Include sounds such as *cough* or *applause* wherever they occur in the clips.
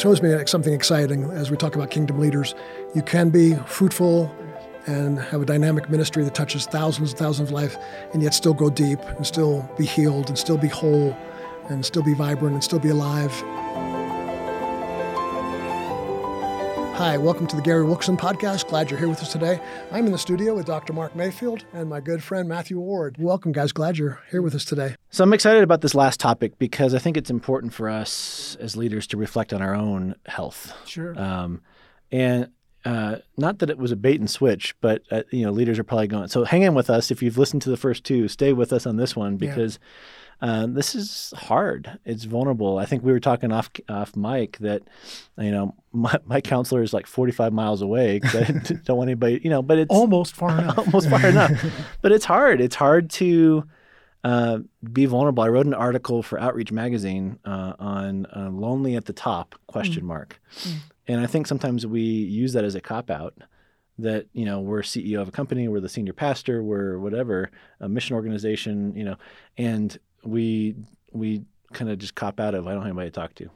shows me something exciting as we talk about kingdom leaders. You can be fruitful and have a dynamic ministry that touches thousands and thousands of lives, and yet still go deep and still be healed and still be whole and still be vibrant and still be alive. Hi, welcome to the Gary Wilkerson Podcast. Glad you're here with us today. I'm in the studio with Dr. Mark Mayfield and my good friend Matthew Ward. Welcome, guys. Glad you're here with us today. So I'm excited about this last topic because I think it's important for us as leaders to reflect on our own health. Sure. Um, and uh, not that it was a bait and switch, but uh, you know, leaders are probably going. So hang in with us if you've listened to the first two. Stay with us on this one because. Yeah uh, this is hard. It's vulnerable. I think we were talking off off mic that, you know, *laughs* my, my counselor is like 45 miles away because I *laughs* don't want anybody, you know, but it's almost far *laughs* enough. almost far enough. But it's hard. It's hard to uh, be vulnerable. I wrote an article for Outreach Magazine uh, on uh, lonely at the top question mm. mark, mm. And I think sometimes we use that as a cop out that you know we're CEO of a company, we're the senior pastor, we're whatever, a mission organization, you know, and we we kind of just cop out of I don't have anybody to talk to,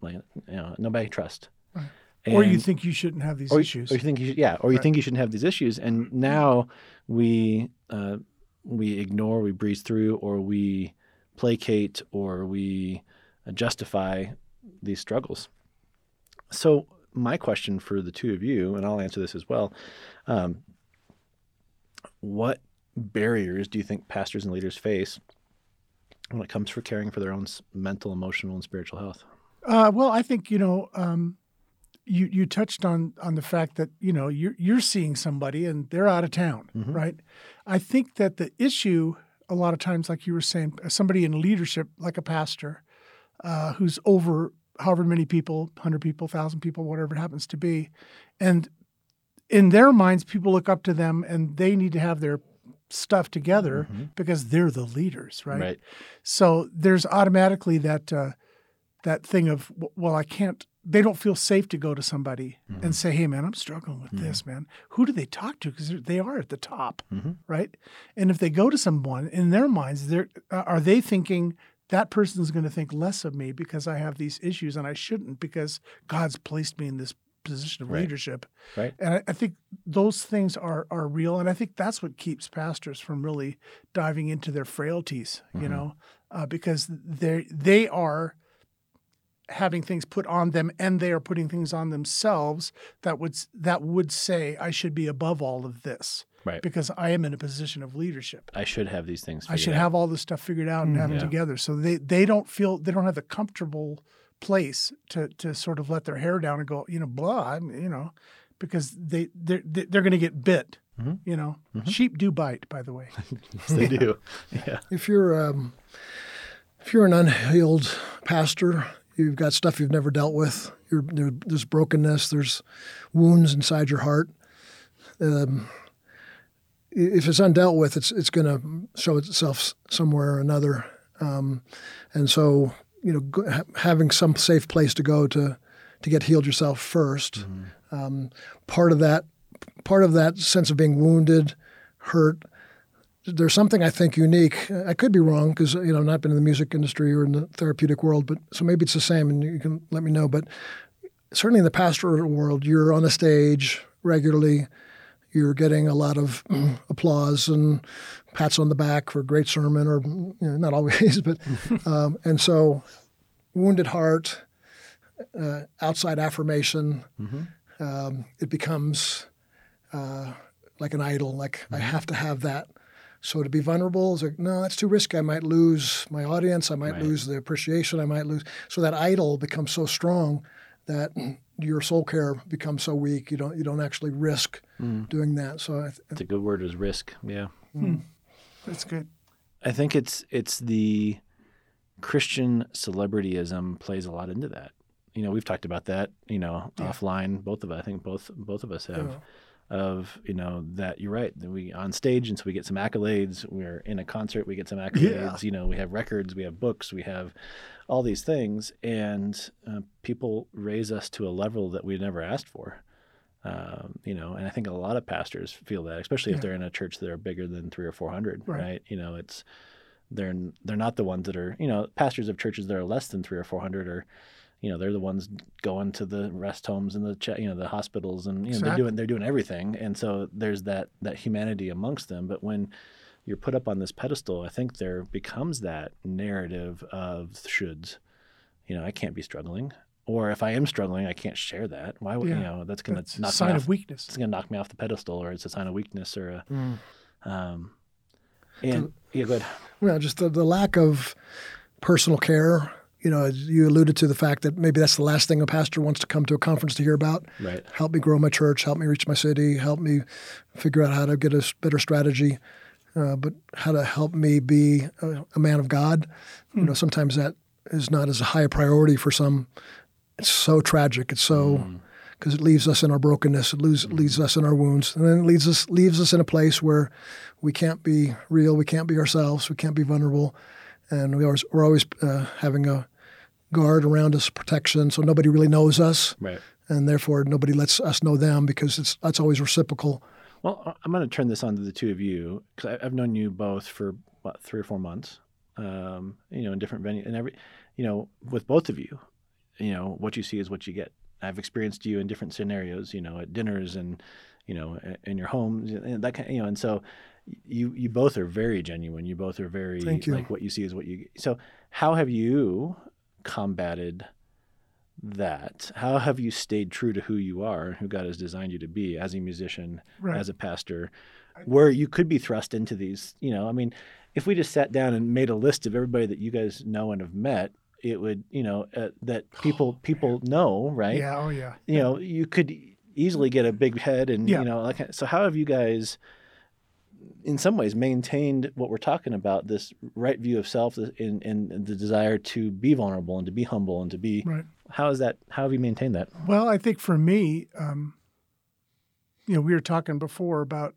like you know nobody trust. Right. And, or you think you shouldn't have these or, issues. Or you think you should, yeah, or you right. think you shouldn't have these issues, and now we uh, we ignore, we breeze through, or we placate, or we justify these struggles. So my question for the two of you, and I'll answer this as well. Um, what barriers do you think pastors and leaders face when it comes for caring for their own mental, emotional, and spiritual health? Uh, well, I think you know um, you you touched on on the fact that you know you're you're seeing somebody and they're out of town, mm-hmm. right? I think that the issue a lot of times, like you were saying, somebody in leadership, like a pastor, uh, who's over however many people, hundred people, thousand people, whatever it happens to be, and in their minds, people look up to them and they need to have their stuff together mm-hmm. because they're the leaders, right? right? So there's automatically that uh, that thing of well, I can't. They don't feel safe to go to somebody mm-hmm. and say, "Hey, man, I'm struggling with mm-hmm. this, man." Who do they talk to? Because they are at the top, mm-hmm. right? And if they go to someone in their minds, they're uh, are they thinking that person is going to think less of me because I have these issues and I shouldn't because God's placed me in this position of right. leadership. Right. And I, I, think those things are are real, and I think that's what keeps pastors from really diving into their frailties. Mm-hmm. You know, uh, because they they are having things put on them and they are putting things on themselves that would that would say I should be above all of this right because I am in a position of leadership I should have these things I should out. have all this stuff figured out and mm, have yeah. it together so they they don't feel they don't have the comfortable place to to sort of let their hair down and go, you know, blah, you know, because they they're they're going to get bit. Mm-hmm. You know, mm-hmm. sheep do bite, by the way. *laughs* yes, they do. *laughs* Yeah. If you're um, if you're an unhealed pastor, you've got stuff you've never dealt with. There, there's brokenness. There's wounds inside your heart. Um, if it's undealt with, it's it's going to show itself somewhere or another. Um, and so you know, having some safe place to go to to get healed yourself 1st mm-hmm. um, part of that, part of that sense of being wounded, hurt. There's something I think unique. I could be wrong because you know, I've not been in the music industry or in the therapeutic world, but so maybe it's the same, and you can let me know. But certainly in the pastoral world, you're on a stage regularly you're getting a lot of *clears throat* applause and pats on the back for a great sermon, or you know, *laughs* not always, but *laughs* um, and so wounded heart, uh, outside affirmation, mm-hmm. um, it becomes uh, like an idol. Like mm-hmm. I have to have that. So to be vulnerable is like, no, that's too risky. I might lose my audience. I might right. lose the appreciation. I might lose. So that idol becomes so strong that your soul care becomes so weak you don't you don't actually risk mm. doing that. So th- it's a good word is risk. Yeah, mm. that's good. I think it's it's the Christian celebrityism plays a lot into that. You know, we've talked about that. You know, yeah. offline. Both of us, I think both both of us have. Yeah. Of you know that you're right that we on stage and so we get some accolades. We're in a concert, we get some accolades. Yeah. You know, we have records, we have books, we have all these things, and uh, people raise us to a level that we never asked for. Um, you know, and I think a lot of pastors feel that, especially yeah. if they're in a church that are bigger than three or four hundred, right. right? You know, it's they're they're not the ones that are you know pastors of churches that are less than three or four hundred are you know they're the ones going to the rest homes and the ch- you know the hospitals and you know Exactly. they're doing they're doing everything and so there's that that humanity amongst them but when you're put up on this pedestal i think there becomes that narrative of shoulds you know i can't be struggling or if i am struggling i can't share that why would you know that's going That's knock sign me of weakness. it's going to knock me off the pedestal or it's a sign of weakness or a Mm. um and yeah go ahead Well, just the, the lack of personal care. You know, you alluded to the fact that maybe that's the last thing a pastor wants to come to a conference to hear about. right Help me grow my church. Help me reach my city. Help me figure out how to get a better strategy. Uh, but how to help me be a, a man of God. You know, sometimes that is not as high a priority for some. It's so tragic. It's so because it leaves us in our brokenness. It leaves, leaves us in our wounds, and then it leaves us leaves us in a place where we can't be real. We can't be ourselves. We can't be vulnerable, and we always, we're always uh, having a guard around us, protection, so nobody really knows us, right and therefore nobody lets us know them because it's that's always reciprocal. Well, I'm going to turn this on to the two of you because I've known you both for what three or four months. Um, you know, in different venues, and every, you know, with both of you, you know, what you see is what you get. I've experienced you in different scenarios, you know, at dinners and, you know, in your homes and that kind, you know, and so you you both are very genuine. You both are very Thank you. like what you see is what you. So how have you combated? that how have you stayed true to who you are and who god has designed you to be as a musician Right. as a pastor where you could be thrust into these you know i mean if we just sat down and made a list of everybody that you guys know and have met it would you know uh, that people people know right Yeah. Oh, yeah. you know you could easily get a big head and Yeah. you know like so how have you guys in some ways maintained what we're talking about this right view of self and, and the desire to be vulnerable and to be humble and to be Right. how is that how have you maintained that Well, I think for me, um, you know, we were talking before about,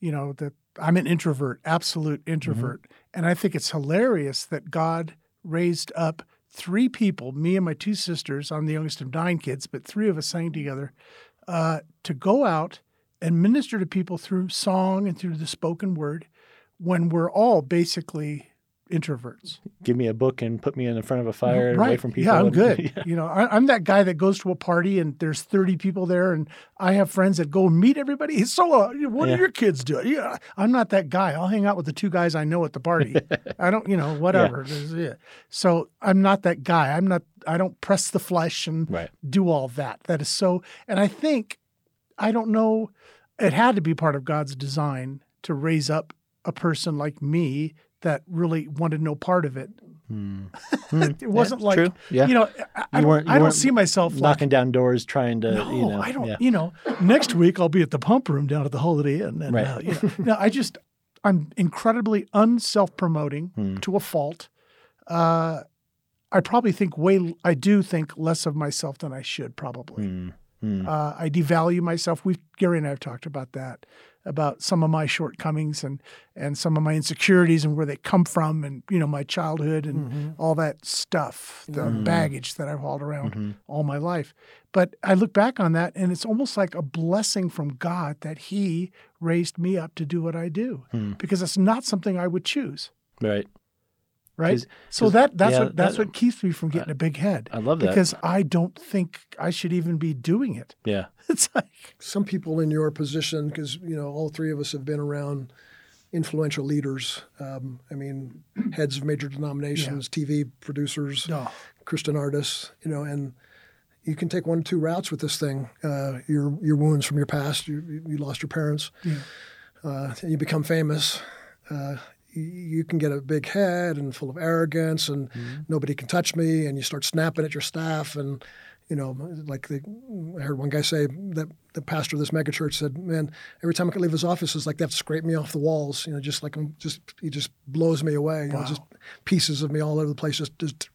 you know, that I'm an introvert, absolute introvert. And I think it's hilarious that God raised up three people, me and my two sisters, I'm the youngest of nine kids, but three of us sang together, uh, to go out and minister to people through song and through the spoken word when we're all basically introverts. give me a book and put me in the front of a fire and away from people Yeah, I'm and- good. *laughs* Yeah. You know, I, I'm that guy that goes to a party and there's 30 people there, and I have friends that go meet everybody. So, uh, what Yeah. are your kids doing? Yeah, I'm not that guy. I'll hang out with the two guys I know at the party. *laughs* I don't, you know, whatever. Yeah. So I'm not that guy. I'm not. I don't press the flesh and right do all that. That is so. And I think, I don't know, it had to be part of God's design to raise up a person like me that really wanted no part of it. *laughs* it wasn't Yeah, like true. Yeah. you know I, You don't, weren't- you I don't see myself like knocking down doors trying to no, you know I don't. yeah. You know, next week I'll be at the pump room down at the Holiday Inn. And, Right. uh, you know, no, I just I'm incredibly unself-promoting Hmm. to a fault. Uh, I probably think way. I do think less of myself than I should. Probably. Mm, mm. Uh, I devalue myself. We Gary and I have talked about that, about some of my shortcomings and and some of my insecurities and where they come from, and you know my childhood and all that stuff, the baggage that I've hauled around all my life. But I look back on that, and it's almost like a blessing from God that He raised me up to do what I do, because it's not something I would choose. right Right. 'Cause- so 'cause- that that's yeah, what that's that- what keeps me from getting a big head. I love that. because I don't think I should even be doing it. yeah *laughs* It's like Some people in your position, because you know all three of us have been around influential leaders. Um, I mean, heads of major denominations, TV producers, no. Christian artists. You know, and you can take one or two routes with this thing. Uh, your your wounds from your past. You you lost your parents. Uh, and you become famous. Uh, you, you can get a big head and full of arrogance, and mm-hmm. nobody can touch me. And you start snapping at your staff, and you know, like the, I heard one guy say that the pastor of this megachurch said, "Man, every time I can leave his office, it's like they have to scrape me off the walls. You know, just like I'm just he just blows me away. You know, just pieces of me all over the place. Just, just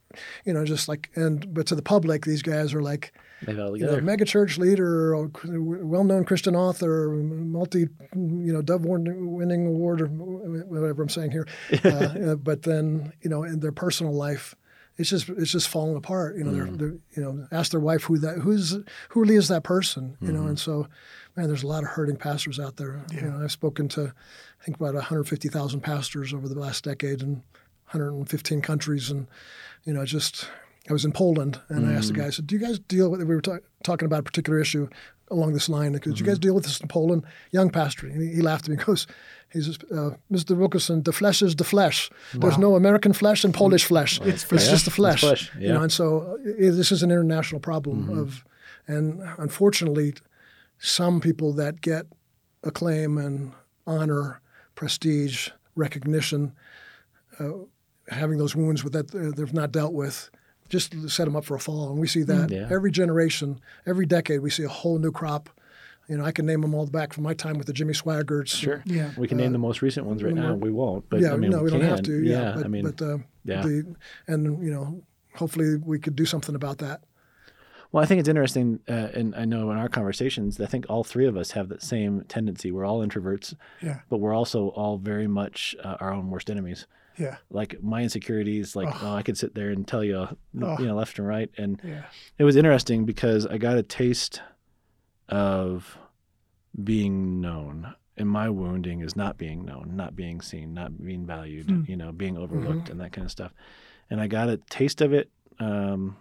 you know, just like and but to the public, these guys are like." They've all you know, together mega church leader, well-known Christian author, multi, you know, Dove winning award, or whatever I'm saying here. *laughs* Uh, uh, but then, you know, in their personal life, it's just it's just falling apart. You know, they're, they're you know, ask their wife who that who's who really is that person. You know, and so, man, there's a lot of hurting pastors out there. You know, I've spoken to, I think about 150,000 pastors over the last decade in 115 countries, and you know, just I was in Poland, and I asked the guy. I said, "Do you guys deal with?" We were ta- talking about a particular issue along this line. Did you guys deal with this in Poland? Young pastor. And he, he laughed at me. He *laughs* goes, "He says, uh, Mr. Wilkerson, the flesh is the flesh. There's no American flesh and Polish flesh. It's, flesh. just the flesh. flesh, You know, and so uh, this is an international problem of, and unfortunately, some people that get acclaim and honor, prestige, recognition, uh, having those wounds with that uh, they've not dealt with, just set them up for a fall. And we see that Yeah. every generation, every decade, we see a whole new crop. You know, I can name them all back from my time with the Jimmy Swaggarts. Sure. Yeah. We can name the most recent ones right now. We won't. But yeah, I mean, no, we, we don't can. have to. Yeah, but, I mean, but uh, yeah. the and you know, hopefully we could do something about that. Well, I think it's interesting, uh, and I know in our conversations, I think all three of us have that same tendency. We're all introverts, Yeah. but we're also all very much uh, our own worst enemies. Yeah. Like my insecurities, like oh, I could sit there and tell you, Oh. you know, left and right. And Yeah. it was interesting because I got a taste of being known. And my wounding is not being known, not being seen, not being valued, Hmm. you know, being overlooked and that kind of stuff. And I got a taste of it um,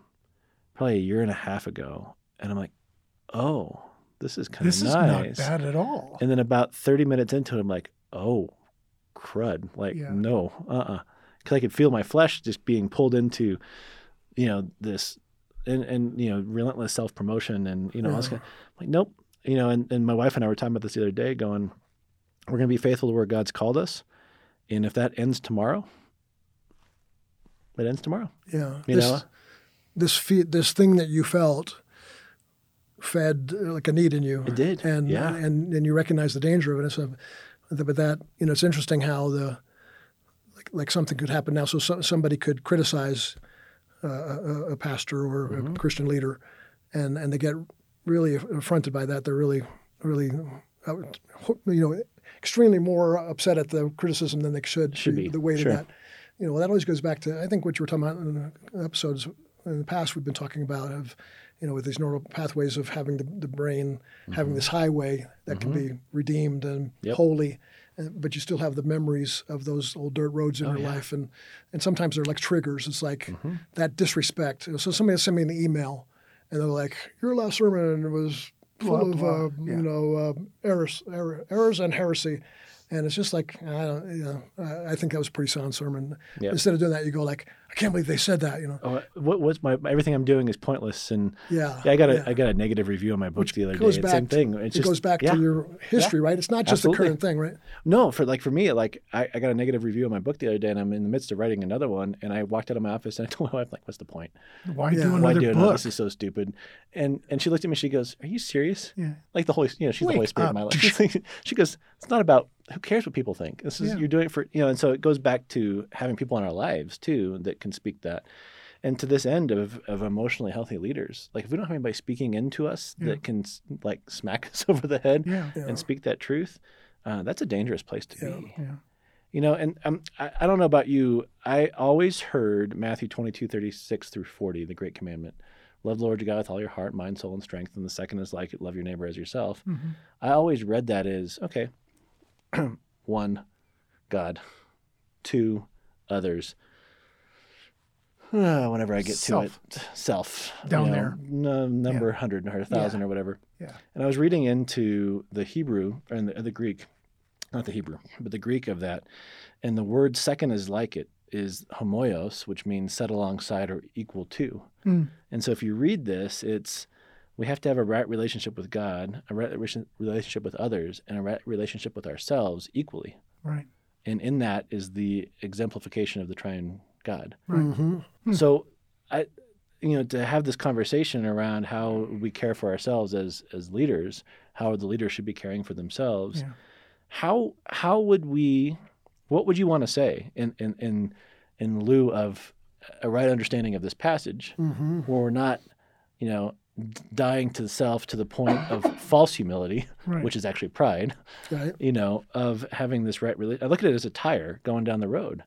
probably a year and a half ago. And I'm like, oh, this is kind of nice. This is not bad at all. And then about 30 minutes into it, I'm like, oh, crud. Like, Yeah. no, uh uh Because I could feel my flesh just being pulled into, you know, this, and, and you know, relentless self promotion. And, you know, I was kind of like, nope. You know, and, and my wife and I were talking about this the other day, going, we're going to be faithful to where God's called us. And if that ends tomorrow, it ends tomorrow. Yeah, You this know? this fe- this thing that you felt fed uh, like a need in you. It did, and yeah. and and you recognize the danger of it. And so, but that you know, it's interesting how the like, like something could happen now. So, so somebody could criticize uh, a, a pastor or Mm-hmm. a Christian leader, and and they get really affronted by that. They're really really you know extremely more upset at the criticism than they should. Should be, the weight sure. of that. You know, that always goes back to I think what you were talking about in the episodes in the past. We've been talking about of you know with these neural pathways of having the, the brain having this highway that can be redeemed and Mm-hmm. Yep. holy, uh, but you still have the memories of those old dirt roads in Oh, your yeah. life, and and sometimes they're like triggers. It's like Mm-hmm. that disrespect. So somebody sent me an email, and they're like, "Your last sermon was full Blah, of uh, Yeah. you know uh, errors, error, errors and heresy." And it's just like I don't, you know, I I think that was a pretty sound sermon. Yep. Instead of doing that, you go like, "I can't believe they said that," you know. Oh, what what's my everything I'm doing is pointless and Yeah, yeah, I got a I yeah. got a negative review on my book the other day. It's back Same thing. It's it just, goes back yeah. to your history, right? It's not just Absolutely. the current thing, right? No, for like for me, like I, I got a negative review on my book the other day, and I'm in the midst of writing another one, and I walked out of my office and I told my wife, like, "What's the point? Why Yeah. do Why Why another do another? book? This is so stupid." And and she looked at me. She goes, "Are you serious?" Yeah. Like the Holy, you know, she's the Holy Spirit up. in my life. She's like- *laughs* she goes, "It's not about who cares what people think. This is Yeah. you're doing it for you know." And so it goes back to having people in our lives too that can speak that. And to this end of, of emotionally healthy leaders, like if we don't have anybody speaking into us Yeah. that can like smack *laughs* us over the head Yeah. Yeah. and speak that truth, uh, that's a dangerous place to Yeah. be. Yeah. You know, and um, I, I don't know about you. I always heard Matthew 22, 36 through 40, the great commandment. Love the Lord your God with all your heart, mind, soul, and strength. And the second is like it, love your neighbor as yourself. Mhm. I always read that as okay, *clears throat* one, God, two, others. Uh, whenever I get Self. to it, self Down you know, there. n- number hundred or thousand or whatever. Yeah. And I was reading into the Hebrew and the, the Greek, not the Hebrew, but the Greek of that, and the word second is like it is homoios, which means set alongside or equal to. Mm. And so if you read this, it's we have to have a right relationship with God, a right relationship with others, and a right relationship with ourselves equally. Right. And in that is the exemplification of the triune God. Right. Mm-hmm. So I you know to have this conversation around how we care for ourselves as as leaders, how the leaders should be caring for themselves. Yeah. How how would we what would you want to say in in in in lieu of a right understanding of this passage Mm-hmm. where we're not, you know, dying to the self to the point of *coughs* false humility, Right. which is actually pride, Right. you know, of having this right. Rela- I look at it as a tire going down the road.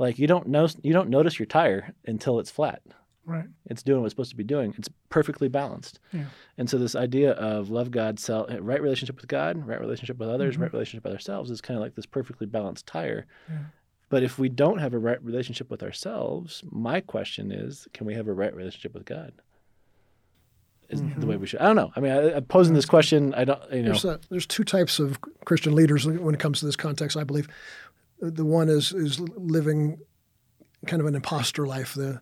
Like you don't know, you don't notice your tire until it's flat. Right. It's doing what it's supposed to be doing. It's perfectly balanced. Yeah. And so this idea of love God, self, right relationship with God, right relationship with others, Mhm. right relationship with ourselves is kind of like this perfectly balanced tire. Yeah. But if we don't have a right relationship with ourselves, my question is, can we have a right relationship with God? Is the way we should. I don't know. I mean, I, I'm posing this question. I don't. You know. There's, a, there's two types of Christian leaders when it comes to this context. I believe the one is is living kind of an imposter life. The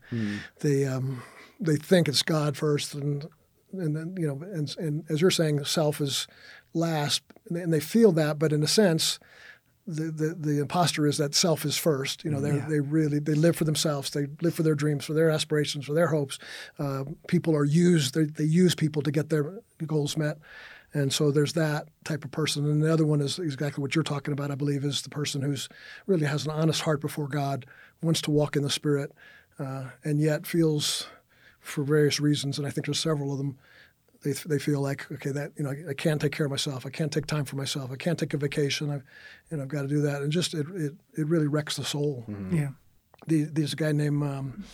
they um, they think it's God first, and and then you know, and, and as you're saying, self is last, and they, feel that, but in a sense. The, the, the imposter is that self is first. You know, they they really they live for themselves. They live for their dreams, for their aspirations, for their hopes. Uh, people are used. They, they use people to get their goals met. And so there's that type of person. And the other one is exactly what you're talking about, I believe, is the person who's really has an honest heart before God, wants to walk in the Spirit, uh, and yet feels, for various reasons, and I think there's several of them, they, they feel like, okay, that, you know, I, I can't take care of myself. I can't take time for myself. I can't take a vacation. I've, you know, I've got to do that. And just, it, it, it really wrecks the soul. Yeah. The, there's a guy named, um,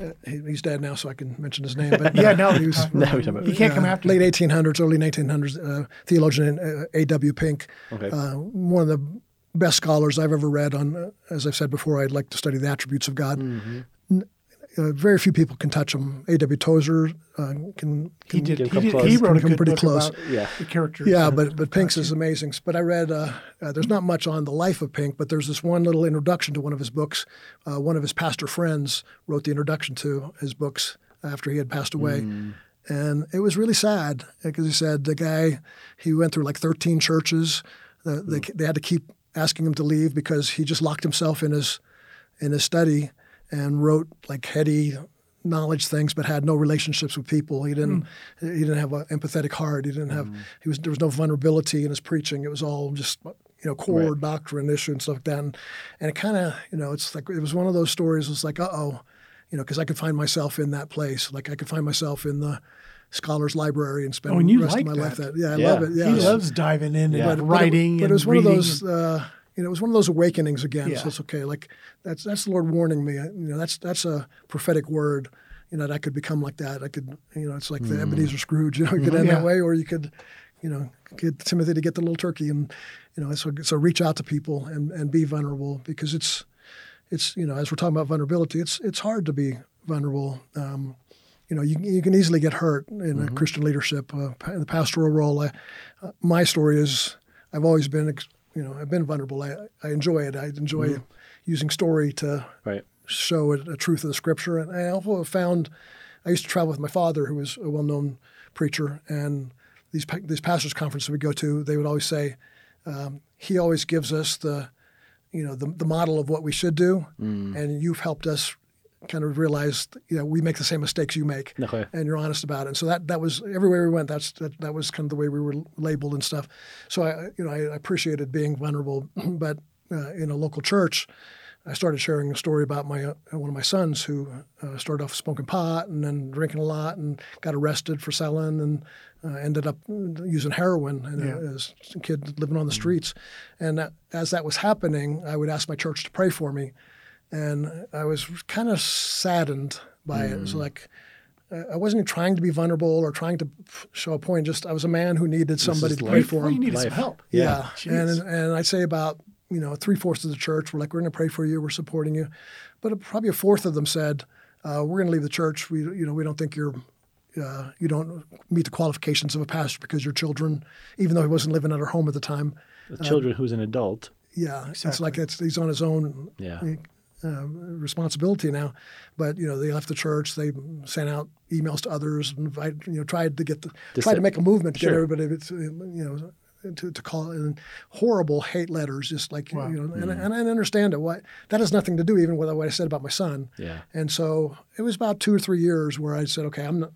uh, he, he's dead now, so I can mention his name. But *laughs* Yeah, no, he was uh, No, we're about- you can't come uh, after late 1800s, early 1900s, uh, theologian uh, A.W. Pink. Okay. Uh, one of the best scholars I've ever read on, uh, as I've said before, I'd like to study the attributes of God. Mm-hmm. N- Uh, very few people can touch him. A.W. Tozer uh, can, He did. Get He, come did, close. he wrote a good pretty book close. about Yeah. the characters. Yeah, but but Pink's is amazing. But I read uh, uh, there's not much on the life of Pink, but there's this one little introduction to one of his books. Uh, one of his pastor friends wrote the introduction to his books after he had passed away, and it was really sad because he said the guy he went through like 13 churches. Uh, they they had to keep asking him to leave because he just locked himself in his in his study and wrote like heady knowledge things, but had no relationships with people. He didn't. He didn't have an empathetic heart. He didn't have. He was there was no vulnerability in his preaching. It was all just you know core Right. doctrine issue and stuff like that. And, and it kind of you know it's like it was one of those stories. It's like uh oh, you know, because I could find myself in that place. Like I could find myself in the scholars library and spend Oh, and the you rest like of my life that. there. Yeah, I Yeah. love it. Yeah, He it's- loves diving in Yeah. and But- but it- writing But, it, and was one of those, uh, you know, it was one of those awakenings again. Yeah. So it's okay. Like that's that's the Lord warning me. You know, that's that's a prophetic word. You know, that I could become like that. I could, you know, it's like the Ebenezer Scrooge. You know, you could end Yeah. that way, or you could, you know, get Timothy to get the little turkey, and you know, so so reach out to people and and be vulnerable because it's it's you know, as we're talking about vulnerability, it's it's hard to be vulnerable. Um, you know, you, you can easily get hurt in a Christian leadership, uh, in the pastoral role. I, uh, my story is I've always been, ex- you know, I've been vulnerable. I, I enjoy it. I enjoy using story to Right. show a, a truth of the scripture. And I also have found, I used to travel with my father, who was a well-known preacher, and these these pastors' conferences we go to, they would always say, um, he always gives us the, you know, the, the model of what we should do, and you've helped us kind of realize, you know, we make the same mistakes you make, Okay. and you're honest about it. And so that that was everywhere we went. That's that, that was kind of the way we were labeled and stuff. So I, you know, I, I appreciated being vulnerable, *clears throat* but uh, in a local church. I started sharing a story about my uh, one of my sons who uh, started off smoking pot and then drinking a lot and got arrested for selling and uh, ended up using heroin and, Yeah. uh, as a kid living on the streets. And that, as that was happening, I would ask my church to pray for me, and I was kind of saddened by it. It was like. uh, I wasn't trying to be vulnerable or trying to show a point. Just I was a man who needed somebody is to pray life. for Well, him. you needed some help. Yeah, Jeez. and and I'd say about you know three fourths of the church were like, we're going to pray for you, we're supporting you, but probably a fourth of them said, uh, we're going to leave the church. We you know we don't think you're. Uh, you don't meet the qualifications of a pastor because your children, even though he wasn't living at our home at the time, The children who's an adult. yeah, it's like it's, he's on his own Yeah. Uh, responsibility now. But you know, they left the church. They sent out emails to others, and invite, you know, tried to get the Dis- tried to make a movement to Sure. get everybody, to, you know, to, to call it and horrible hate letters, just like Wow. you know. And, and I understand it. What that has nothing to do even with what I said about my son. Yeah. And so it was about two or three years where I said, okay, I'm not.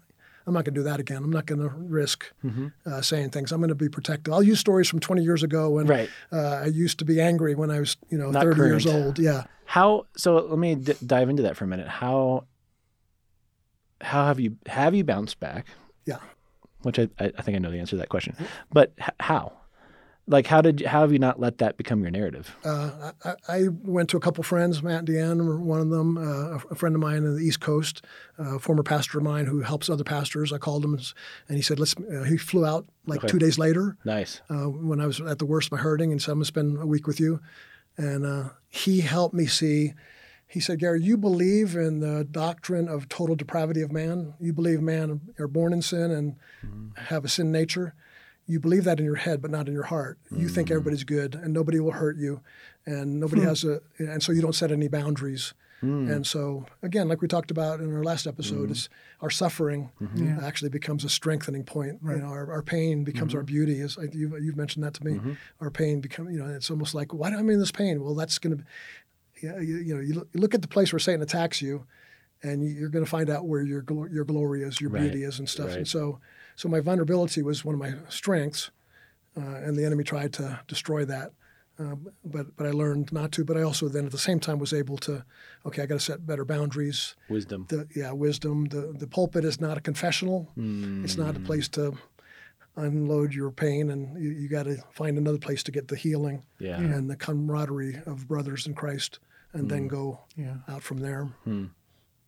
I'm not going to do that again. I'm not going to risk Mm-hmm. uh, saying things. I'm going to be protected. I'll use stories from 20 years ago when Right. uh, I used to be angry when I was, you know, Not 30 years old. Yeah. How? So let me d- dive into that for a minute. How? How have you have you bounced back? Yeah. Which I I I think I know the answer to that question, but h- how? Like how did you, how have you not let that become your narrative? Uh, I, I went to a couple friends. Matt and Deanne were one of them. Uh, a friend of mine in the East Coast, uh, a former pastor of mine who helps other pastors. I called him and he said, "Let's." Uh, he flew out like Okay. two days later Nice. uh, when I was at the worst of my hurting, and said, "I'm to spend a week with you." and uh, he helped me see. He said, Gary, you believe in the doctrine of total depravity of man. You believe man are born in sin and have a sin nature. You believe that in your head, but not in your heart. You think mm. everybody's good and nobody will hurt you, and nobody hmm. has a, and so you don't set any boundaries. Hmm. And so, again, like we talked about in our last episode, mm-hmm. is our suffering mm-hmm. Yeah. actually becomes a strengthening point. You know, our, our pain becomes our mm-hmm. beauty. Is like you've, you've mentioned that to me. Our pain become, you know, it's almost like, why do I mean this pain? Well, that's going to, yeah, you, you know, you look, you look at the place where Satan attacks you, and you- you're going to find out where your glo- your glory is, your Right. beauty is, and stuff. Right. And so, so my vulnerability was one of my strengths, uh, and the enemy tried to destroy that. Um, but but I learned not to. But I also then at the same time was able to, okay, I got to set better boundaries. Wisdom. The yeah, wisdom. The the pulpit is not a confessional. It's not a place to unload your pain, and you, you got to find another place to get the healing Yeah. and the camaraderie of brothers in Christ, and then go Yeah. out from there. Hmm.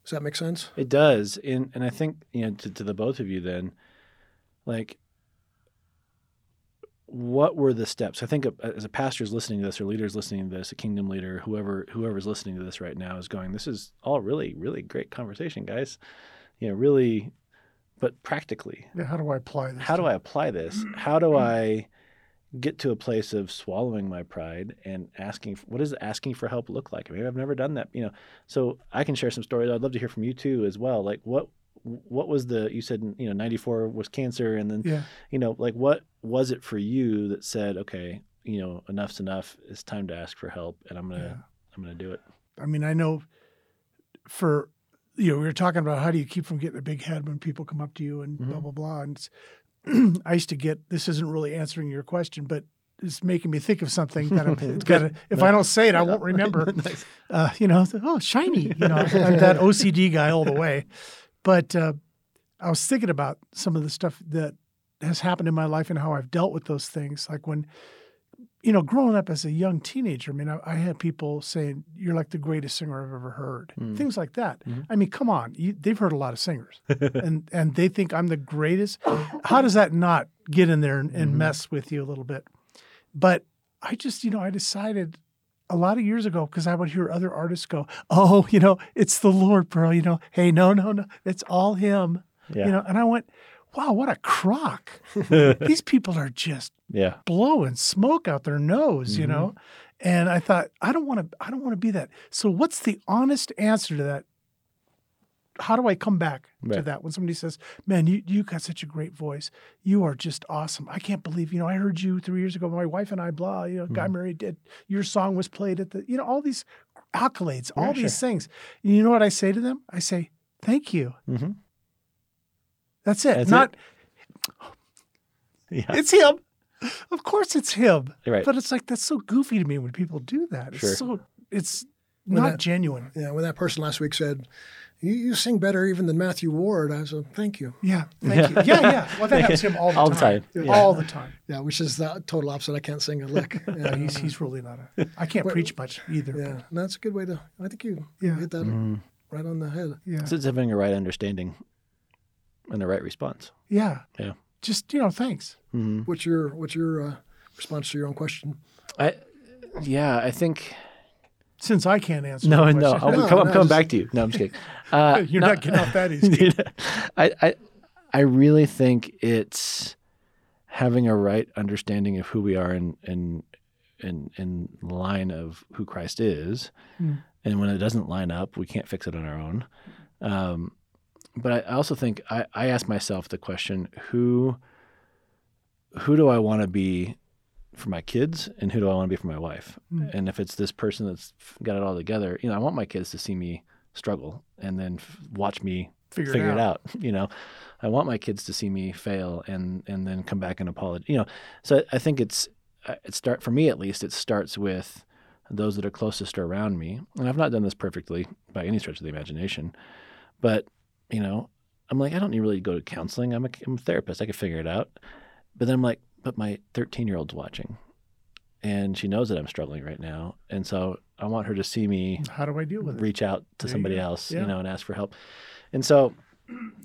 Does that make sense? It does, and and I think you know to, to the both of you then, like, what were the steps? I think uh, as a pastor is listening to this, or leaders listening to this, a kingdom leader, whoever whoever's listening to this right now is going, "This is all really really great conversation, guys." You know, really, but practically, Yeah, How do I apply this? how do I apply this? How do I get to a place of swallowing my pride and asking what does asking for help look like? I mean, I've never done that, you know. So I can share some stories. I'd love to hear from you too as well. Like what what was the you said you know 94 was cancer and then Yeah. you know like what was it for you that said okay you know enough's enough it's time to ask for help and i'm gonna Yeah. i'm gonna do it I mean, I know for you know, we were talking about how do you keep from getting a big head when people come up to you and blah Mhm. blah blah. And it's, *clears throat* I used to get this isn't really answering your question, but it's making me think of something that I'm *laughs* gotta, if I don't say it, I won't *laughs* remember. Nice. Uh, you know, oh shiny, you know, *laughs* I'm that OCD guy all the way. But uh, I was thinking about some of the stuff that has happened in my life and how I've dealt with those things. Like when, you know, growing up as a young teenager, I mean, I, I had people saying, "You're like the greatest singer I've ever heard," Mm. things like that. Mhm. I mean, come on, you, they've heard a lot of singers, *laughs* and and they think I'm the greatest. How does that not get in there and, and Mhm. mess with you a little bit? But I just, you know, I decided a lot of years ago because I would hear other artists go, "Oh, you know, it's the Lord, bro." You know, hey, no, no, no, it's all Him. yeah You know, and I went, "Wow, what a crock! *laughs* These people are just yeah blowing smoke out their nose." You Mhm. know, and I thought, I don't want to, I don't want to be that. So, what's the honest answer to that? How do I come back to that when somebody says, "Man, you you got such a great voice. You are just awesome. I can't believe you know I heard you three years ago. My wife and I, blah, you know, got Mm-hmm. married. Did your song was played at the, you know, all these accolades, all Yeah, these sure. things. And you know what I say to them? I say, "Thank you." hmm That's it. That's it. Not *laughs* yeah it's him. Of course, it's him. right But it's like that's so goofy to me when people do that. It's so it's When not that- genuine. Yeah, when that person last week said, "You, you sing better even than Matthew Ward," I said, "Thank you." Yeah. Thank you. Yeah, yeah. Well, that happens to him all the All the time. time. Yeah. All the time. Yeah, which is the total opposite. I can't sing a lick. *laughs* Yeah, Yeah, he's he's really not a. I can't But- preach much either. yeah, and that's a good way to. I think you Yeah. hit that Mhm. right on the head. Yeah. So it's having a right understanding and the right response Yeah. Yeah. Just you know, thanks. hmm What's your What's your uh, response to your own question? I yeah I think Since I can't answer. no no. I'm, *laughs* No, come, I'm coming back to you no I'm just kidding *laughs* uh, You're no- not getting off that easy. *laughs* I, I I really think it's having a right understanding of who we are in in in, in line of who Christ is, Hmm. and when it doesn't line up, we can't fix it on our own. Um, but I also think I, I ask myself the question who who do I want to be for my kids and who do I want to be for my wife? Hmm. And if it's this person that's got it all together, you know, I want my kids to see me struggle and then f- watch me Figure, figure it out. *laughs* You know, I want my kids to see me fail and and then come back and apologize. You know, so I think it's uh, it start for me at least. It starts with those that are closest around me, and I've not done this perfectly by any stretch of the imagination, but you know, I'm like I don't need really to go to counseling. I'm a, I'm a therapist. I can figure it out. But then I'm like, but my 13 year old's watching, and she knows that I'm struggling right now, and so I want her to see me How do I deal with it? reach out to There somebody go. else, Yeah. you know, and ask for help. And so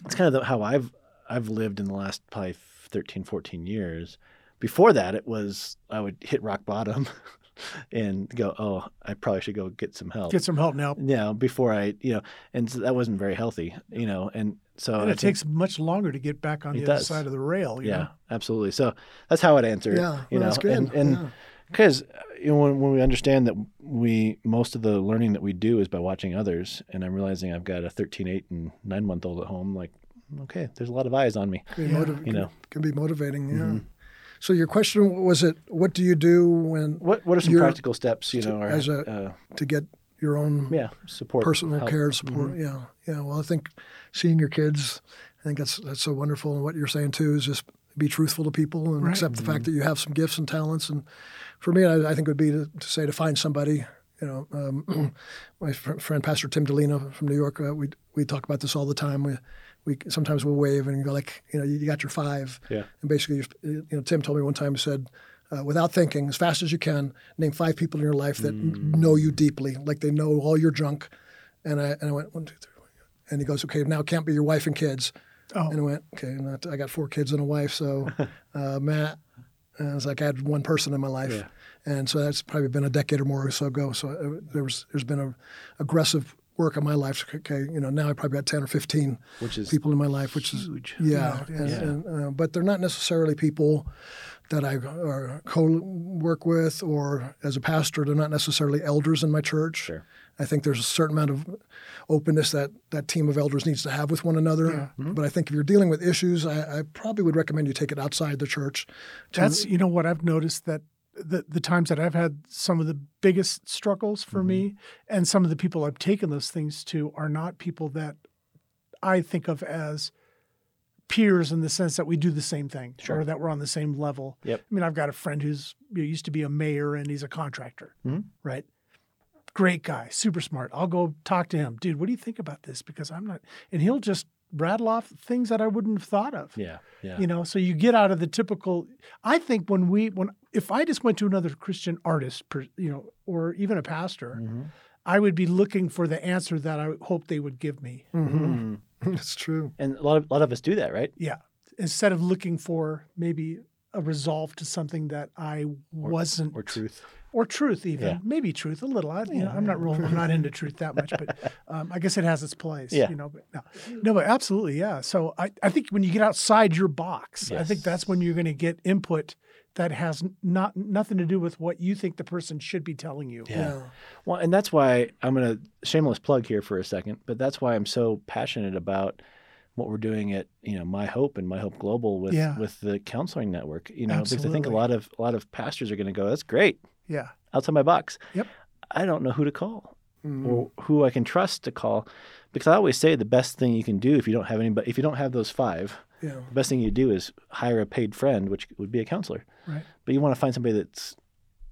it's kind of the, how I've I've lived in the last probably 13, 14 years. Before that, it was I would hit rock bottom, *laughs* and go, oh, I probably should go get some help. Get some help now. Yeah, before I, you know, and so that wasn't very healthy, you know, and so And it think- takes much longer to get back on the other does. side of the rail. You yeah, know? absolutely. So that's how I'd answer it. Yeah, you well, know, that's good. and and Yeah. because you know when, when we understand that we most of the learning that we do is by watching others, and I'm realizing I've got a 13, 8, and nine month old at home, like okay, there's a lot of eyes on me. Can motiv- You know. can be motivating. Yeah. Mm-hmm. So your question was it? What do you do when What what are some practical steps you know, or, as a- uh, to get your own yeah support personal help? care support? Mm-hmm. Yeah, yeah. Well, I think seeing your kids, I think that's that's so wonderful. And what you're saying too is just be truthful to people and Right. accept the Mm-hmm. fact that you have some gifts and talents. And for me, I, I think it would be to, to say to find somebody. You know, um, *clears throat* my fr- friend Pastor Tim Dilena from New York, uh, we we talk about this all the time. We we sometimes we'll wave and go like, you know, you, you got your five. Yeah. And basically, you know, Tim told me one time, he said, uh, without thinking, as fast as you can, name five people in your life that n- know you deeply, like they know all your junk. And I, and I went, one, two, three. And he goes, okay, now it can't be your wife and kids. Oh. And I went, okay, not, I got four kids and a wife. So *laughs* uh, Matt, and it's like I had one person in my life. Yeah. And so that's probably been a decade or more or so ago. So uh, there was, there's been a aggressive work in my life. Okay, you know, now I probably got 10 or 15 Which is people in my life, which huge. is yeah, Yeah, and, is. and, uh, but they're not necessarily people that I uh, co-work with, or as a pastor, they're not necessarily elders in my church. Sure. I think there's a certain amount of openness that that team of elders needs to have with one another. Yeah. But I think if you're dealing with issues, I, I probably would recommend you take it outside the church. to- That's you know what I've noticed that the the times that I've had some of the biggest struggles for Mm-hmm. me, and some of the people I've taken those things to are not people that I think of as peers in the sense that we do the same thing Sure. or that we're on the same level. Yep. I mean, I've got a friend who's you know, used to be a mayor and he's a contractor, Mhm. right? Great guy, super smart. I'll go talk to him, dude. What do you think about this? Because I'm not, and he'll just rattle off things that I wouldn't have thought of yeah yeah you know so you get out of the typical i think when we when if i just went to another christian artist per, you know or even a pastor Mhm. i would be looking for the answer that i hope they would give me Mhm. Mhm. *laughs* That's true. and a lot of a lot of us do that right yeah instead of looking for maybe a resolve to something that i wasn't or truth or truth even Yeah. maybe truth a little I, you know, i'm not real i'm not into truth that much but *laughs* um, i guess it has its place Yeah. you know but no no but absolutely yeah so i, I think when you get outside your box i think that's when you're going to get input that has not nothing to do with what you think the person should be telling you Yeah. Well, and that's why I'm going to shameless plug here for a second, but that's why I'm so passionate about what we're doing at you know My Hope and My Hope Global with Yeah. with the counseling network. You know, because I think a lot of a lot of pastors are going to go, "That's great, yeah outside my box." Yep. I don't know who to call Mhm. or who I can trust to call, because I always say the best thing you can do if you don't have anybody, if you don't have those five, Yeah. the best thing you do is hire a paid friend, which would be a counselor. right But you want to find somebody that's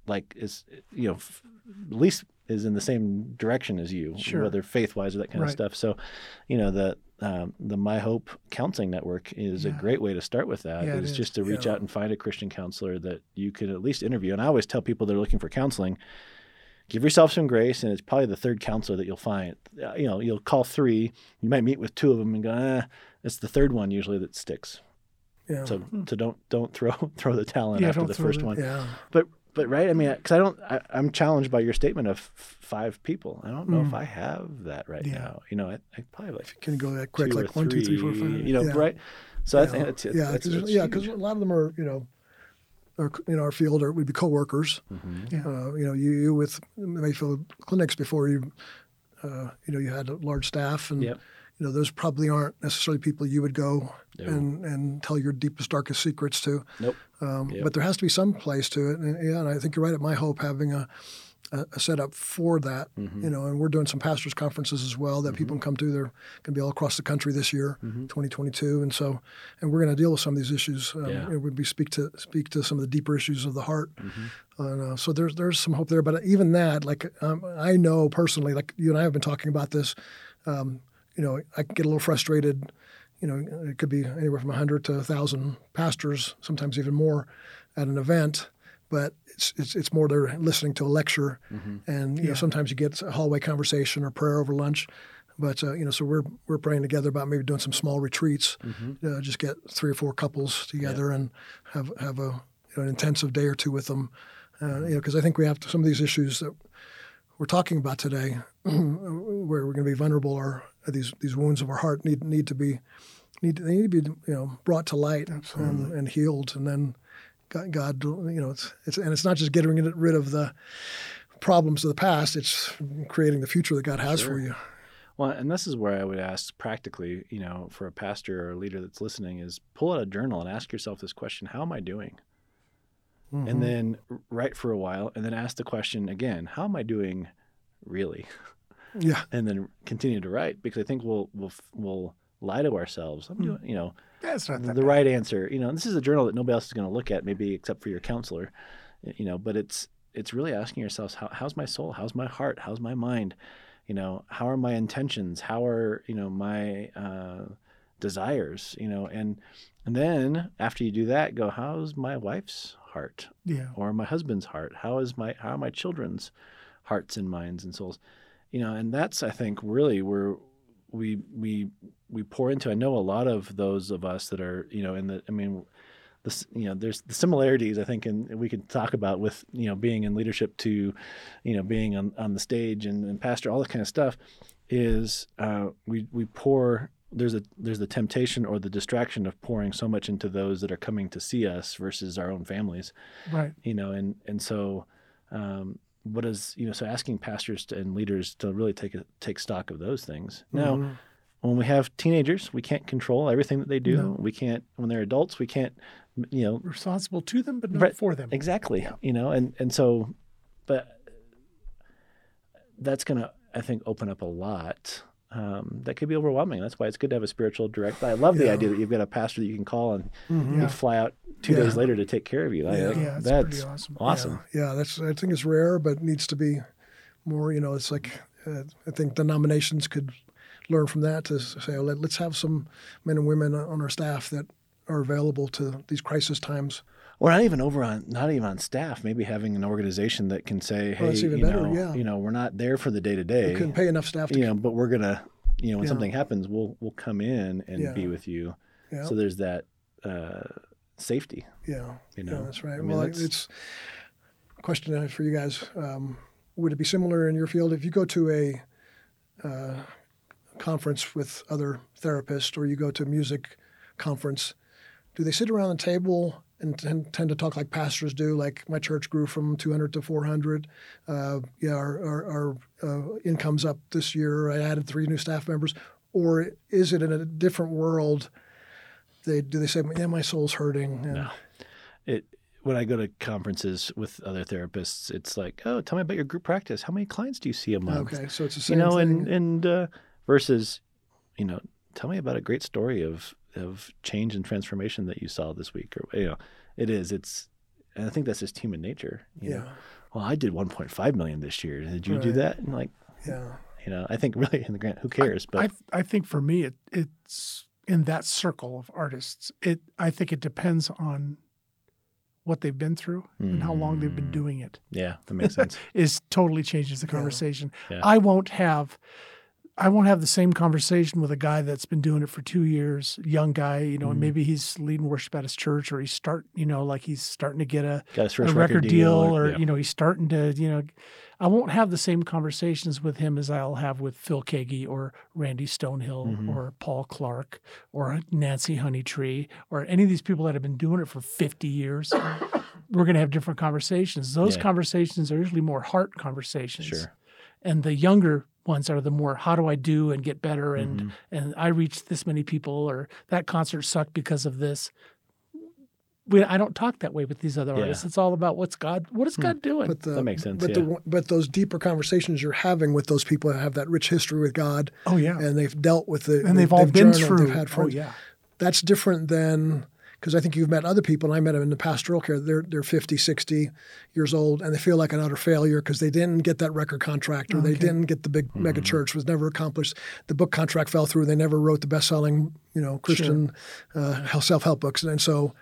like is you know f- at least is in the same direction as you, Sure. whether faith wise or that kind Right. of stuff. So, you know the um, the My Hope Counseling Network is a great way to start with that. Yeah, it is is. just to reach Yeah. out and find a Christian counselor that you could at least interview. And I always tell people that are looking for counseling. Give yourself some grace, and it's probably the third counselor that you'll find. Uh, You know, you'll call three. You might meet with two of them and go, eh, it's the third one usually that sticks. Yeah. So, so don't don't throw *laughs* throw the towel Yeah, after the first the- one. yeah. But but right, I mean, because I don't, I, I'm challenged by your statement of f- five people. I don't know if I have that right Mm. Yeah. now. You know, I, I probably like Can you go that quick, like one, two, three, four, five? You know, yeah. right? So I think it's, it's yeah, it's, because it's yeah, 'cause huge. a lot of them are you know, are in our field or we'd be coworkers. Mhm. yeah Uh, you know, you, you with Mayfield clinics before you, uh, you know, you had a large staff, and Yep. You know, those probably aren't necessarily people you would go No. and and tell your deepest, darkest secrets to. Nope. Um, Yep. But there has to be some place to it, and yeah, and I think you're right. At my hope, having a a, a setup for that, Mm-hmm. you know, and we're doing some pastors conferences as well that people can come to. They're going to be all across the country this year, Mm-hmm. 2022, and so, and we're going to deal with some of these issues. Um, Yeah. It would be speak to speak to some of the deeper issues of the heart. Mm-hmm. And, uh, so there's there's some hope there, but even that, like um, I know personally, like you and I have been talking about this. Um, you know, I can get a little frustrated. You know, it could be anywhere from 100 to 1,000 pastors, sometimes even more, at an event. But it's it's, it's more they're listening to a lecture, and you know sometimes you get a hallway conversation or prayer over lunch. But uh, you know, so we're we're praying together about maybe doing some small retreats. Uh, just get three or four couples together and have have a you know, an intensive day or two with them, Uh, you know, because I think we have to, some of these issues that we're talking about today, *clears throat* where we're going to be vulnerable, or these these wounds of our heart need need to be need they need to be you know brought to light and, and, healed, and then God, God, you know, it's it's and it's not just getting rid of the problems of the past; it's creating the future that God has sure. for you. Well, and this is where I would ask practically, you know, for a pastor or a leader that's listening, is pull out a journal and ask yourself this question: How am I doing? Mm-hmm. And then write for a while, and then ask the question again: How am I doing, really? *laughs* Yeah. and then continue to write because I think we'll we'll we'll lie to ourselves. I'm doing, you know, That's not the bad. right answer. You know, and this is a journal that nobody else is going to look at, maybe except for your counselor. You know, but it's it's really asking yourselves, how, how's my soul? How's my heart? How's my mind? You know, how are my intentions? How are you know my uh, desires? You know, and and then after you do that, go, how's my wife's heart? Yeah. Or my husband's heart? How is my how are my children's hearts and minds and souls? You know, and that's I think really where we we we pour into. I know a lot of those of us that are you know in the. I mean, this you know there's the similarities I think and we could talk about with you know being in leadership to you know being on, on the stage and, and pastor all that kind of stuff is uh, we we pour there's a there's the temptation or the distraction of pouring so much into those that are coming to see us versus our own families right you know and and so um, what is you know so asking pastors to, and leaders to really take a, take stock of those things now mm-hmm. when we have teenagers we can't control everything that they do no. we can't when they're adults we can't you know responsible to them but not right, for them exactly yeah. you know and and so but that's going to i think open up a lot um, that could be overwhelming. That's why it's good to have a spiritual director. I love the yeah. idea that you've got a pastor that you can call and mm-hmm. yeah. fly out two yeah. days later to take care of you. Yeah, I, that's, that's awesome. Awesome. Yeah. that's I think it's rare, but needs to be more. You know, it's like uh, I think denominations could learn from that to say, oh, let, us have some men and women on our staff that are available to these crisis times. Or not even over on, not even on staff. Maybe having an organization that can say, "Hey, you better, know, yeah. you know, we're not there for the day to day. We couldn't pay enough staff, to you know, but we're gonna, you know, when yeah. something happens, we'll we'll come in and yeah. be with you. Yeah. So there's that uh, safety. Yeah, you know, that's right. I mean, well, that's... it's a question for you guys. Um, would it be similar in your field if you go to a uh, conference with other therapists, or you go to a music conference? Do they sit around the table and tend, tend, to talk like pastors do. Like my church grew from 200 to 400. Uh, yeah, our, our, our uh, income's up this year. I added three new staff members. Or is it in a different world? They do they say, "Yeah, my soul's hurting." And, no, it. When I go to conferences with other therapists, it's like, "Oh, tell me about your group practice. How many clients do you see a month?" Okay, so it's the same. You know, thing. and and uh, versus, you know, tell me about a great story of of change and transformation that you saw this week or you know it is it's and i think that's just human nature yeah know? well i did 1.5 million this year did you right. do that and like yeah you know i think really in the grant who cares but I, I think for me it, it's in that circle of artists it i think it depends on what they've been through mm. and how long they've been mm. doing it yeah that makes sense *laughs* is totally changes the conversation yeah. Yeah. i won't have I won't have the same conversation with a guy that's been doing it for two years, young guy, you know, mm-hmm. and maybe he's leading worship at his church or he's start, you know, like he's starting to get a, a record, record, deal, or, yeah. you know, he's starting to, you know, I won't have the same conversations with him as I'll have with Phil Keaggy or Randy Stonehill mm-hmm. or Paul Clark or Nancy Honeytree or any of these people that have been doing it for 50 years. *coughs* We're going to have different conversations. Those yeah. conversations are usually more heart conversations. Sure. And the younger ones are the more how do I do and get better and mm-hmm. and I reached this many people or that concert sucked because of this. We, I don't talk that way with these other artists. It's all about what's God. What is hmm. God doing? But the, that makes sense. But yeah. the, but those deeper conversations you're having with those people that have that rich history with God. Oh yeah, and they've dealt with it. And they've, they've all been through. They've had friends. Oh yeah, that's different than because I think you've met other people, and I met them in the pastoral care. They're they're 50, 60 years old, and they feel like an utter failure because they didn't get that record contract, or okay. they didn't get the big mm-hmm. mega church was never accomplished. The book contract fell through. They never wrote the best selling, you know, Christian sure. uh, self help books, and so.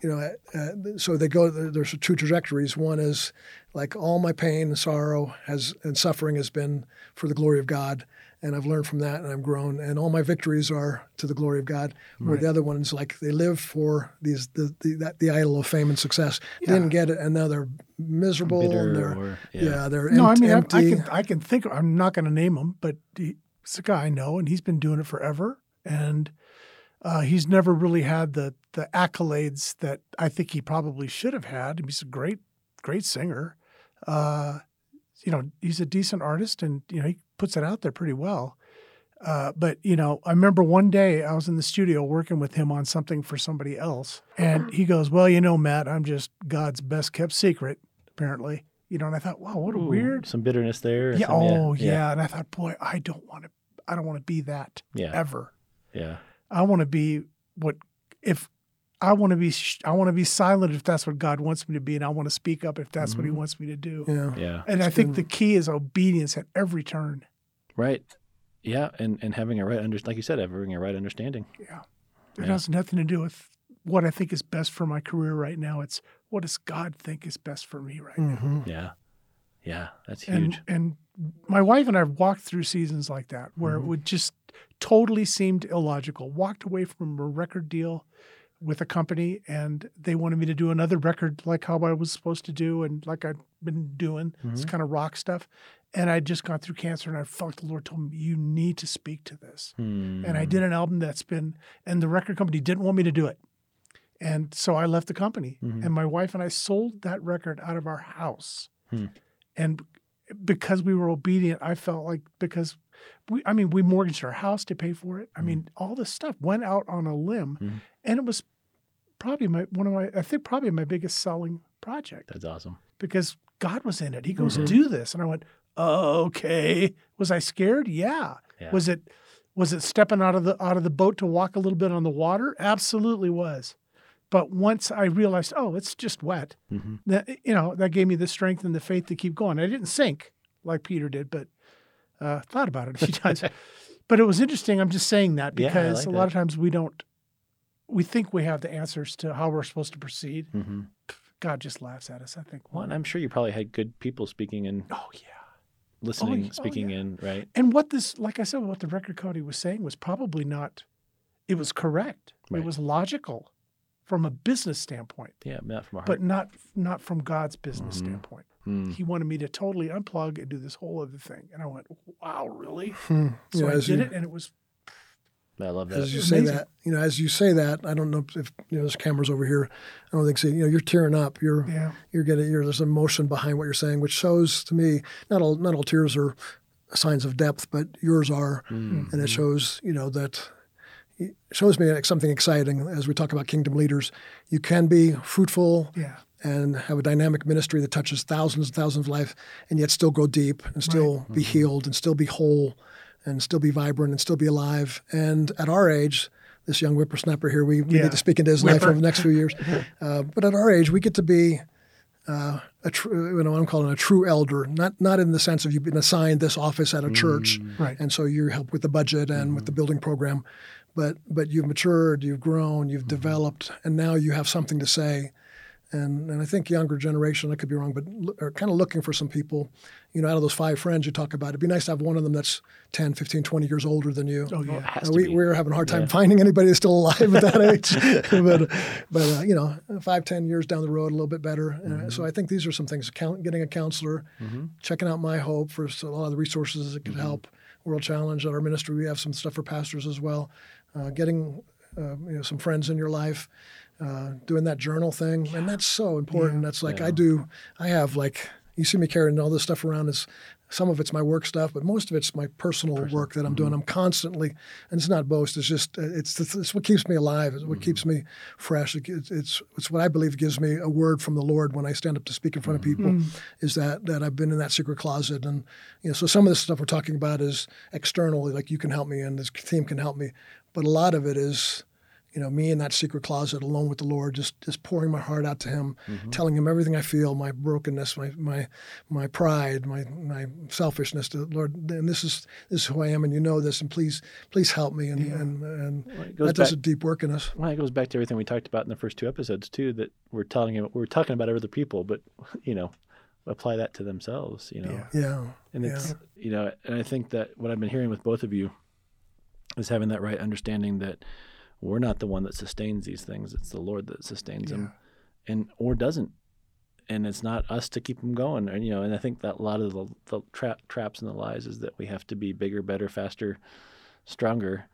You know, uh, so they go. There's two trajectories. One is like all my pain and sorrow has and suffering has been for the glory of God, and I've learned from that, and I've grown. And all my victories are to the glory of God. Where the other ones, like they live for these the the, that, the idol of fame and success, Yeah. didn't get it, and now they're miserable. Bitter and they're, or- yeah. yeah. they're No, I empt- mean, I, I can I can think. I'm not going to name him, but he, it's a guy I know, and he's been doing it forever, and uh, he's never really had the the accolades that I think he probably should have had. He's a great great singer. Uh, you know, he's a decent artist, and you know he puts it out there pretty well. Uh, but you know, I remember one day I was in the studio working with him on something for somebody else, and he goes, "Well, you know, Matt, I'm just God's best kept secret, apparently." You know, and I thought, "Wow, what a Ooh, weird." some bitterness there. Yeah. some- Oh, yeah. And I thought, boy, I don't want to. I don't want to be that yeah, ever. yeah. I want to be what if I want to be. sh- I want to be silent if that's what God wants me to be, and I want to speak up if that's what He Mhm. wants me to do. yeah. yeah. And I think the key is obedience at every turn. Right. Yeah, and and having a right under like you said, having a right understanding. Yeah. It Yeah. has nothing to do with what I think is best for my career right now. It's what does God think is best for me right now. Mhm. Yeah, yeah. That's and huge. and my wife and I have walked through seasons like that where Mm-hmm. it would just totally seemed illogical. Walked away from a record deal with a company and they wanted me to do another record like how I was supposed to do and like I'd been doing this Mm-hmm. kind of rock stuff. And I'd just gone through cancer and I felt the Lord told me, You need to speak to this. And Hmm. I did an album that's been and the record company didn't want me to do it. And so I left the company. Mhm. And my wife and I sold that record out of our house. Hmm. And because we were obedient, I felt like because we I mean, we mortgaged our house to pay for it. I mean, all this stuff went out on a limb. Mhm. And it was probably my one of my I think probably my biggest selling project That's awesome. because God was in it. He goes, Mhm. "Do this," and I went, "Okay." Was I scared? Yeah. Yeah. Was it was it stepping out of the out of the boat to walk a little bit on the water? Absolutely was. But once I realized, oh, it's just wet. hmm That you know that gave me the strength and the faith to keep going. I didn't sink like Peter did, but uh, thought about it a few *laughs* times. *laughs* But it was interesting. I'm just saying that Yeah, because like a lot that. of times we don't. We think we have the answers to how we're supposed to proceed. hmm God just laughs at us. I think. Well, and I'm sure you probably had good people speaking and oh yeah. Listening, yeah. Oh, speaking yeah. in, right? And what this, like I said, what the record company was saying was probably not, it was correct. Right. It was logical from a business standpoint, Yeah, not from a but not not from God's business Mhm. standpoint. Mm. He wanted me to totally unplug and do this whole other thing. And I went, wow, really? Hmm. So You know, I did you- it and it was, I love that. as you say Amazing. that, you know, as you say that, I don't know if you know, there's cameras over here. I don't think so. You know, you're tearing up. You're yeah. you're getting you're, there's emotion behind what you're saying, which shows to me not all not all tears are signs of depth, but yours are, Mm. and it shows you know that it shows me something exciting as we talk about kingdom leaders. You can be fruitful Yeah. and have a dynamic ministry that touches thousands and thousands of lives, and yet still go deep and still be healed and still be whole and still be vibrant and still be alive. And at our age, this young whippersnapper here, we, we Yeah. need to speak into his life Whipper. over the next few years. *laughs* Uh, but at our age, we get to be uh, a true, you know, I'm calling a true elder, not not in the sense of you've been assigned this office at a church, Right. and so you help with the budget and with the building program, but but you've matured, you've grown, you've developed, and now you have something to say. And, and I think younger generation, I could be wrong, but lo- are kind of looking for some people, you know, out of those five friends you talk about. It'd be nice to have one of them that's 10, 15, 20 years older than you. Oh, yeah. has Uh, we, we're having a hard time Yeah. finding anybody that's still alive at that *laughs* age. but, but uh, you know, five, ten years down the road, a little bit better. Uh, so I think these are some things. Count, getting a counselor, Mm-hmm. checking out My Hope for a lot of the resources that could help. World Challenge at our ministry, we have some stuff for pastors as well. Uh, getting uh, you know some friends in your life, uh, doing that journal thing, and that's so important. That's like I do. I have like you see me carrying all this stuff around. Is some of it's my work stuff, but most of it's my personal, work that I'm doing. Mm-hmm. I'm constantly, and it's not boast. It's just uh, it's it's what keeps me alive. It's what mm-hmm. keeps me fresh. It, it's it's it's what I believe gives me a word from the Lord when I stand up to speak in front of people. Mm-hmm. Is that that I've been in that secret closet, and you know, so some of the stuff we're talking about is externally, like you can help me and this team can help me, but a lot of it is you know, me in that secret closet alone with the Lord, just just pouring my heart out to Him, mm-hmm. telling Him everything I feel, my brokenness, my my my pride, my my selfishness. To the Lord, and this is this is who I am, and you know this, and please please help me. And and, and it goes that does back- a deep work in us. Well, it goes back to everything we talked about in the first two episodes too. That we're telling him, we're talking about other people, but you know, apply that to themselves. You know, Yeah. Yeah. and it's you know, and I think that what I've been hearing with both of you is having that right understanding that we're not the one that sustains these things; it's the Lord that sustains them, and or doesn't. And it's not us to keep them going, and you know. And I think that a lot of the, the tra- traps and the lies is that we have to be bigger, better, faster, stronger,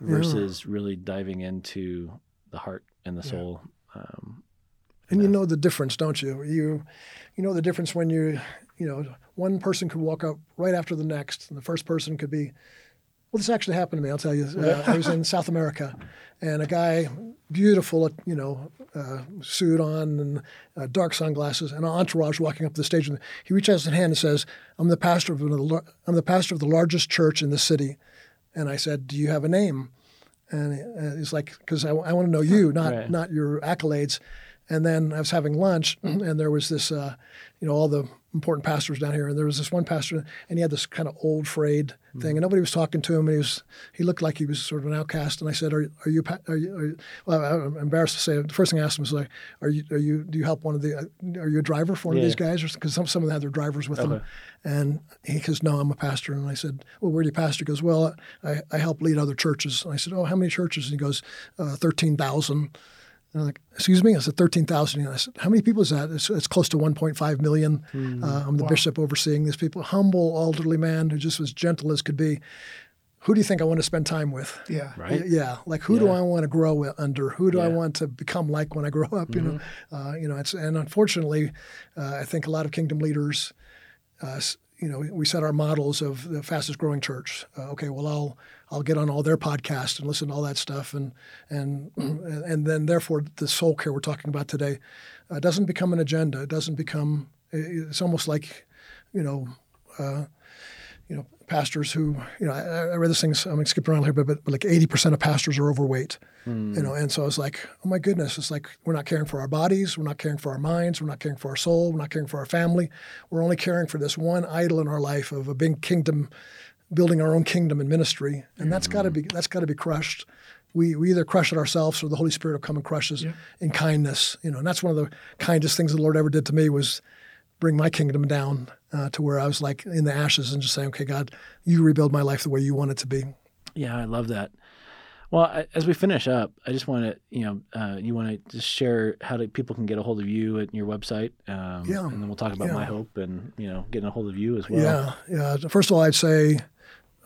versus really diving into the heart and the Yeah. soul. Um, And you know the difference, don't you? You, you know the difference when you, you know, one person could walk up right after the next, and the first person could be. Well, this actually happened to me. I'll tell you. *laughs* Uh, I was in South America, and a guy, beautiful, you know, uh, suit on and uh, dark sunglasses, and an entourage walking up the stage. And he reaches out his hand and says, "I'm the pastor of the, I'm the pastor of the largest church in the city." And I said, "Do you have a name?" And uh, he's like, "Because I, I want to know you, not Right. not your accolades." And then I was having lunch, and there was this, uh, you know, all the important pastors down here, and there was this one pastor, and he had this kind of old frayed thing, and nobody was talking to him, and he was, he looked like he was sort of an outcast. And I said, "Are, are you, are you?" Are you well, I'm embarrassed to say, it. the first thing I asked him was like, "Are you, are you, do you help one of the, uh, are you a driver for one of these guys?" Because some some of them had their drivers with them, and he goes, "No, I'm a pastor." And I said, "Well, where do you pastor?" He goes, "Well, I, I help lead other churches." And I said, "Oh, how many churches?" And he goes, uh, 13,000. And I'm like, excuse me? I said, 13,000. And I said, how many people is that? It's, it's close to 1.5 million. Uh, I'm the bishop overseeing these people. Humble, elderly man who just was gentle as could be. Who do you think I want to spend time with? Yeah. Right. Yeah, like who do I want to grow under? Who do I want to become like when I grow up? You know, uh, you know. It's and unfortunately, uh, I think a lot of kingdom leaders, uh, s- you know, we set our models of the fastest growing church. Uh, okay, well, I'll I'll get on all their podcasts and listen to all that stuff, and and *clears throat* and then therefore the soul care we're talking about today uh, doesn't become an agenda. It doesn't become. It's almost like, you know. Uh, you know, pastors who, you know, I, I read this thing, I'm going to skip around here, but, but, but like 80% of pastors are overweight, hmm. you know, and so I was like, oh my goodness, it's like we're not caring for our bodies, we're not caring for our minds, we're not caring for our soul, we're not caring for our family. We're only caring for this one idol in our life of a big kingdom, building our own kingdom and ministry. And that's got to hmm. be, that's got to be crushed. We, we either crush it ourselves or the Holy Spirit will come and crush us in kindness, you know, and that's one of the kindest things the Lord ever did to me was bring my kingdom down uh, to where I was like in the ashes and just saying, okay, God, you rebuild my life the way you want it to be. Yeah, I love that. Well, I, as we finish up, I just want to, you know, uh, you want to just share how do people can get a hold of you at your website, um, Yeah, and then we'll talk about yeah. My Hope and you know getting a hold of you as well. Yeah, yeah. First of all, I'd say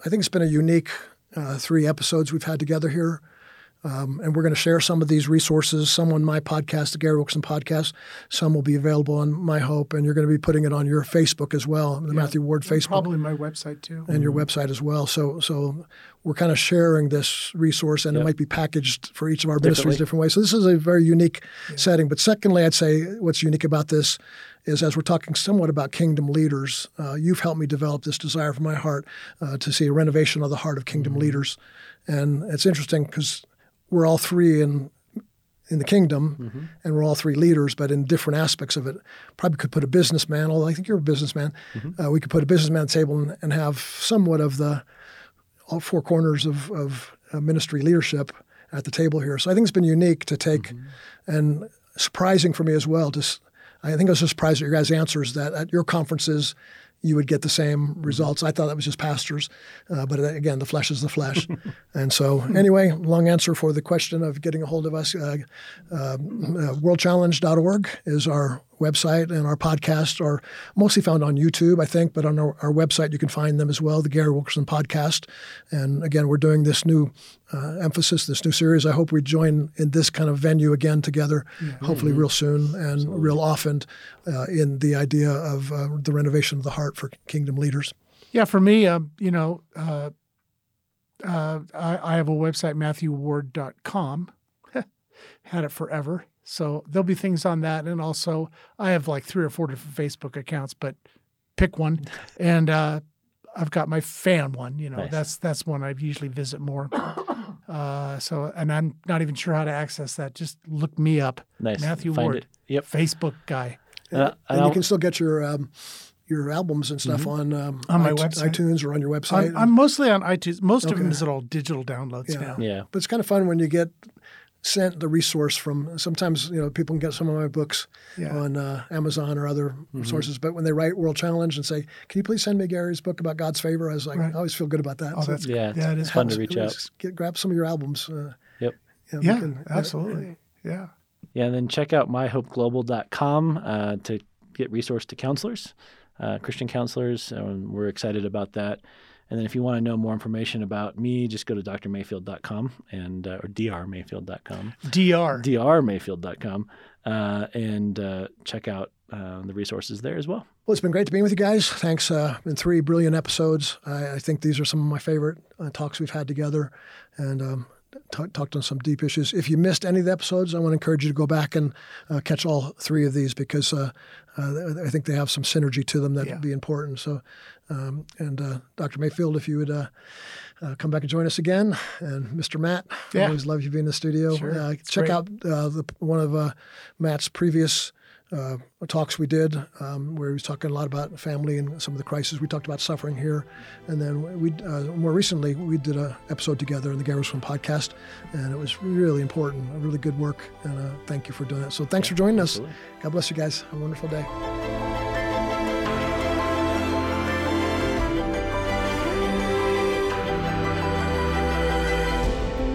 I think it's been a unique uh, three episodes we've had together here. Um, and we're going to share some of these resources, some on my podcast, the Gary Wilkerson podcast. Some will be available on My Hope, and you're going to be putting it on your Facebook as well, the Matthew Ward Facebook. Probably my website too. and your website as well. So so we're kind of sharing this resource, and it might be packaged for each of our ministries different ways. So this is a very unique setting. But secondly, I'd say what's unique about this is as we're talking somewhat about kingdom leaders, uh, you've helped me develop this desire from my heart uh, to see a renovation of the heart of kingdom leaders, and it's interesting because we're all three in in the kingdom, and we're all three leaders, but in different aspects of it. Probably could put a businessman, although I think you're a businessman. Uh, we could put a businessman at the table and, and have somewhat of the all four corners of, of uh, ministry leadership at the table here. So I think it's been unique to take and surprising for me as well. Just I think I was surprised at your guys' answers that at your conferences you would get the same results. I thought that was just pastors, uh, but again, the flesh is the flesh. *laughs* and so, anyway, long answer for the question of getting a hold of us. Uh, uh, worldchallenge.org is our website, and our podcasts are mostly found on YouTube, I think, but on our, our website you can find them as well, the Gary Wilkerson podcast. And again, we're doing this new uh, emphasis, this new series. I hope we join in this kind of venue again together, hopefully real soon and real often uh, in the idea of uh, the renovation of the heart for kingdom leaders. Yeah, for me, um, you know, uh, uh, I, I have a website, MatthewWard.com. *laughs* Had it forever. So there'll be things on that. And also, I have like three or four different Facebook accounts, but pick one. *laughs* And uh, I've got my fan one. You know, Nice. that's that's one I usually visit more. *coughs* Uh, so, and I'm not even sure how to access that. Just look me up, Nice. Matthew Find Ward, it. Yep. Facebook guy. Uh, and And you can still get your um, your albums and stuff on um, On my iT- website. iTunes or on your website. I'm, I'm mostly on iTunes. Most of them is all digital downloads Yeah. now. yeah. But it's kind of fun when you get sent the resource from. Sometimes you know people can get some of my books Yeah. on uh, Amazon or other Mm-hmm. sources, but when they write World Challenge and say, "Can you please send me Gary's book about God's favor?" I was like, Right. I always feel good about that. Oh, So that's Yeah, it's yeah, it is fun to helps- reach out. Get, grab some of your albums. Uh, Yep. yeah, we Yeah, can- absolutely. Yeah. Yeah, and then check out myhopeglobal.com uh, to get resource to counselors, uh, Christian counselors. Um, we're excited about that. And then if you want to know more information about me, just go to drmayfield.com and uh, or drmayfield.com, Dr. drmayfield.com, uh, and uh, check out uh, the resources there as well. Well, it's been great to be with you guys. Thanks. Uh, been three brilliant episodes. I, I think these are some of my favorite uh, talks we've had together, and um, t- talked on some deep issues. If you missed any of the episodes, I want to encourage you to go back and uh, catch all three of these because uh, I think they have some synergy to them that Yeah. would be important. So, um, and uh, Dr. Mayfield, if you would. Uh, uh, come back and join us again, and Mr. Matt. Yeah. always love you being in the studio. Sure. Uh, check great. out uh, the, one of uh, Matt's previous uh, talks we did, um, where he was talking a lot about family and some of the crises. We talked about suffering here, and then we uh, more recently we did a episode together in the Gary Swim podcast, and it was really important, a really good work, and uh, thank you for doing that. So thanks for joining us. Absolutely. God bless you guys. Have a wonderful day.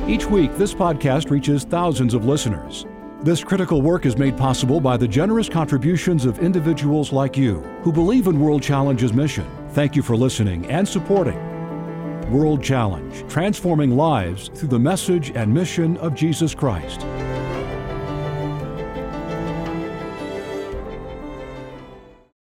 Each week, this podcast reaches thousands of listeners. This critical work is made possible by the generous contributions of individuals like you who believe in World Challenge's mission. Thank you for listening and supporting World Challenge, transforming lives through the message and mission of Jesus Christ.